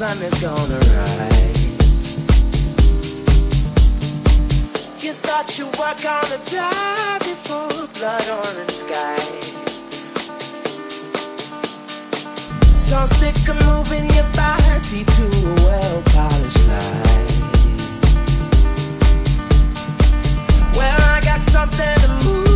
sun is gonna rise. You thought you were gonna die before blood orange skies. So sick of moving your body to a well polished life. Well, I got something to move.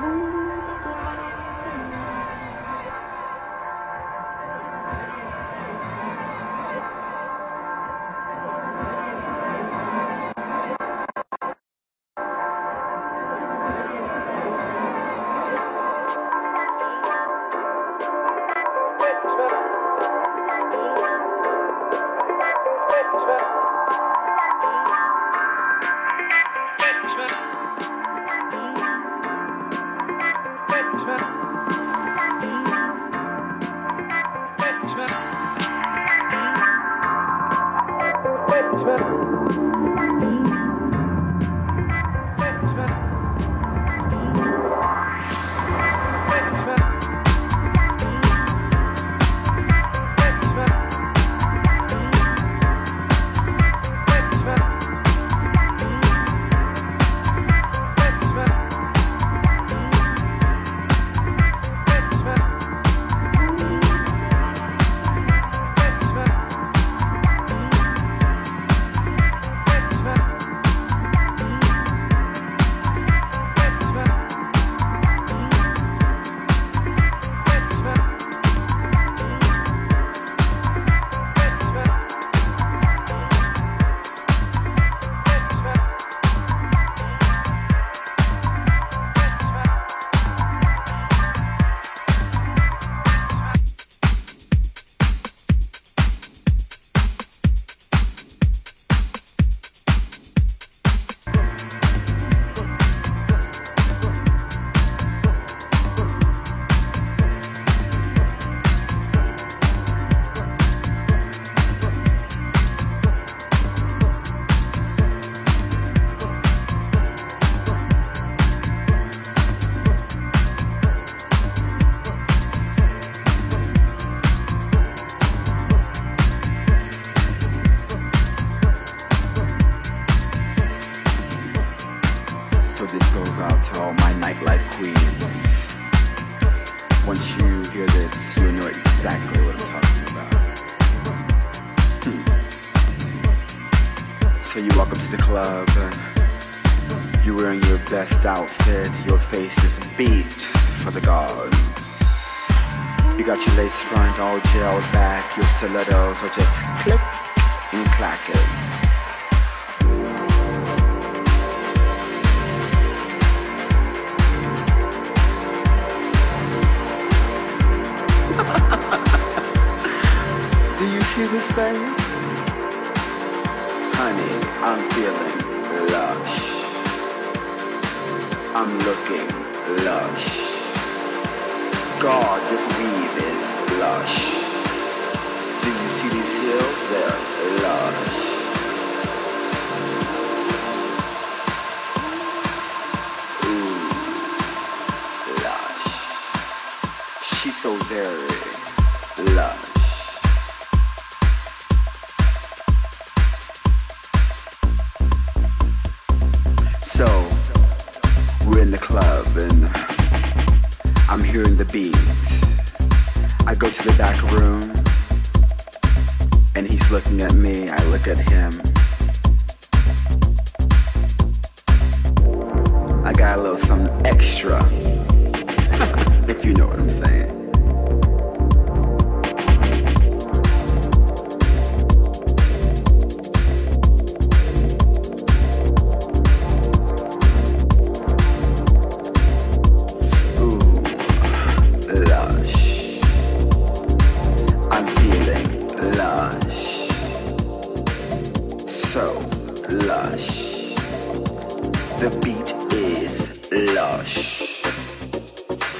Woo! Extra. if you know what I'm saying.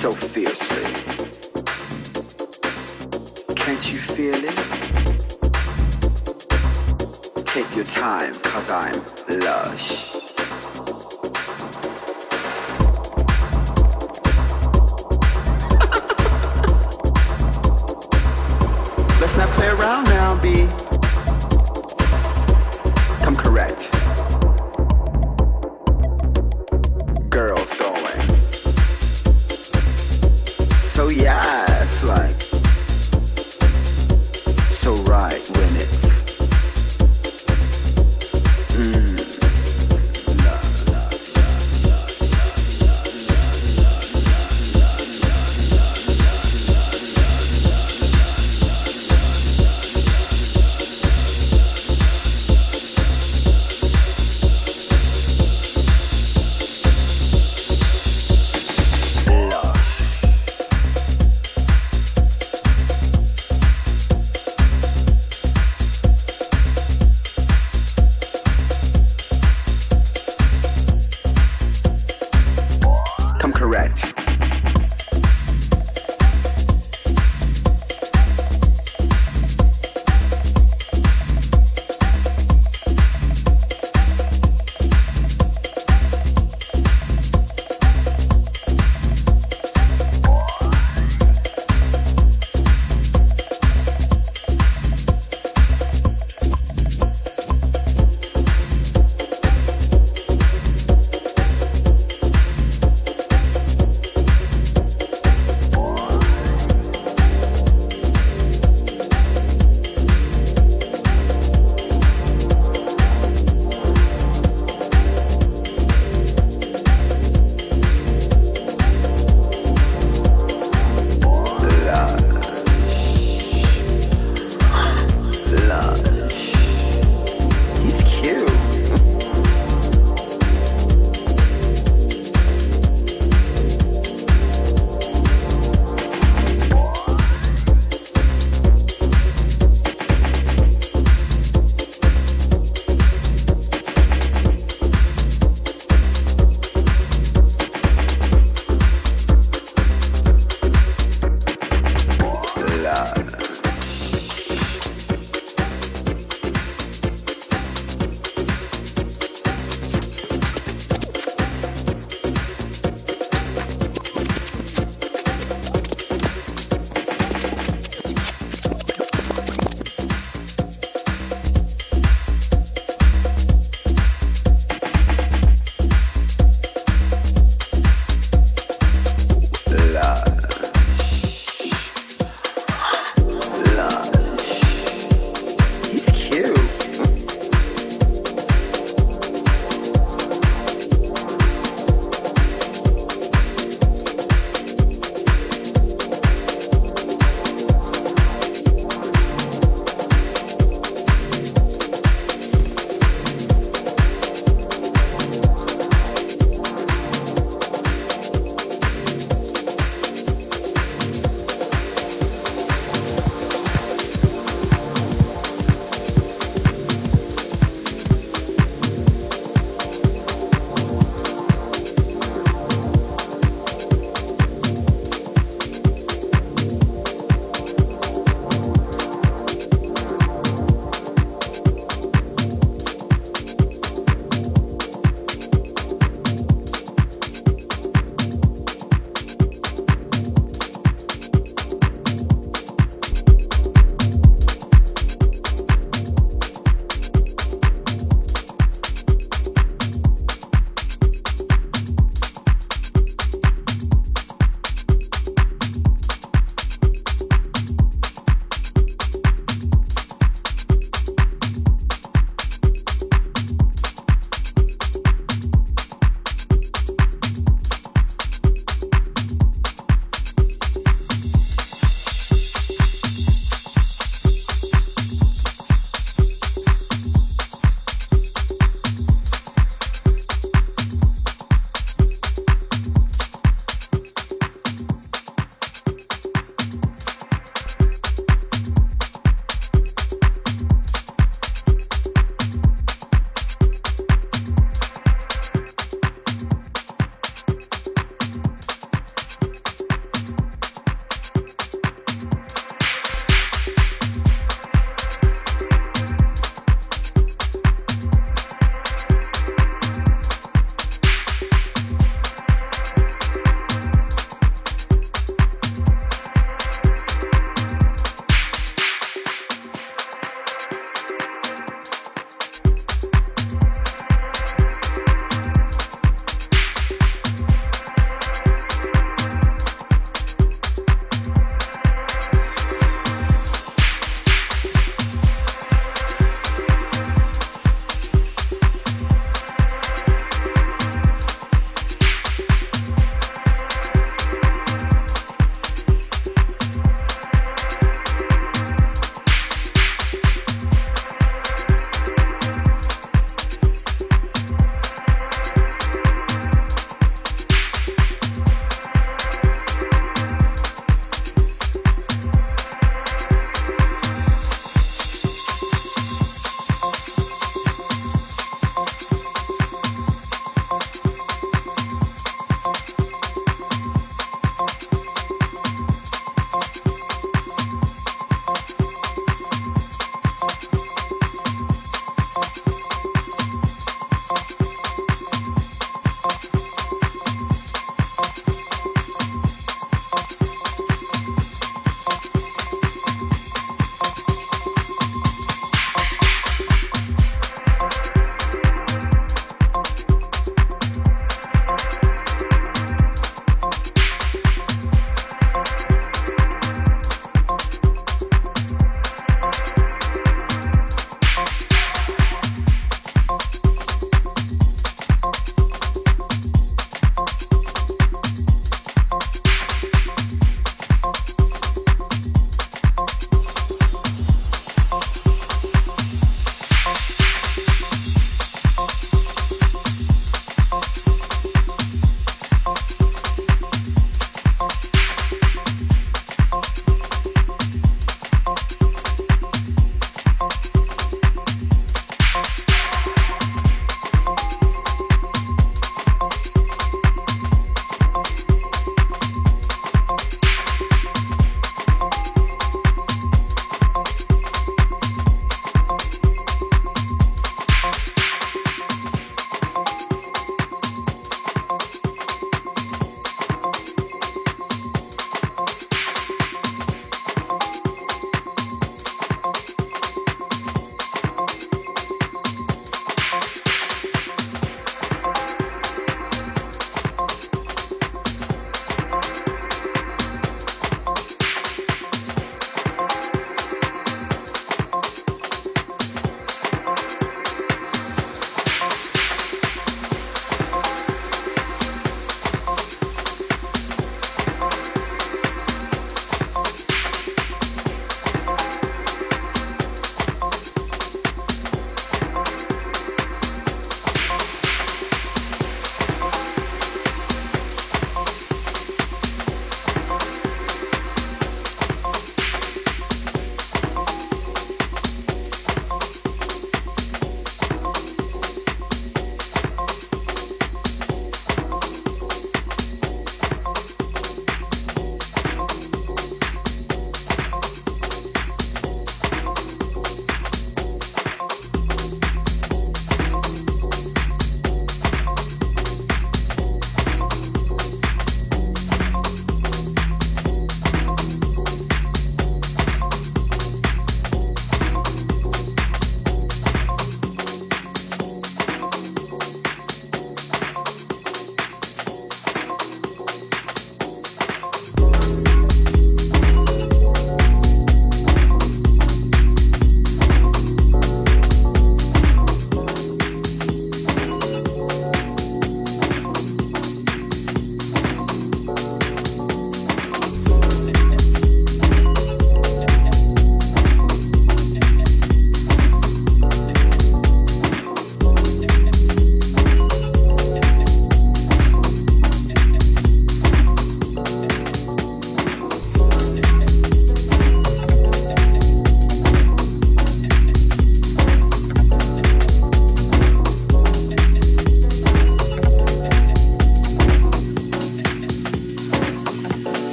so fiercely. Can't you feel it? Take your time, cause I'm lush.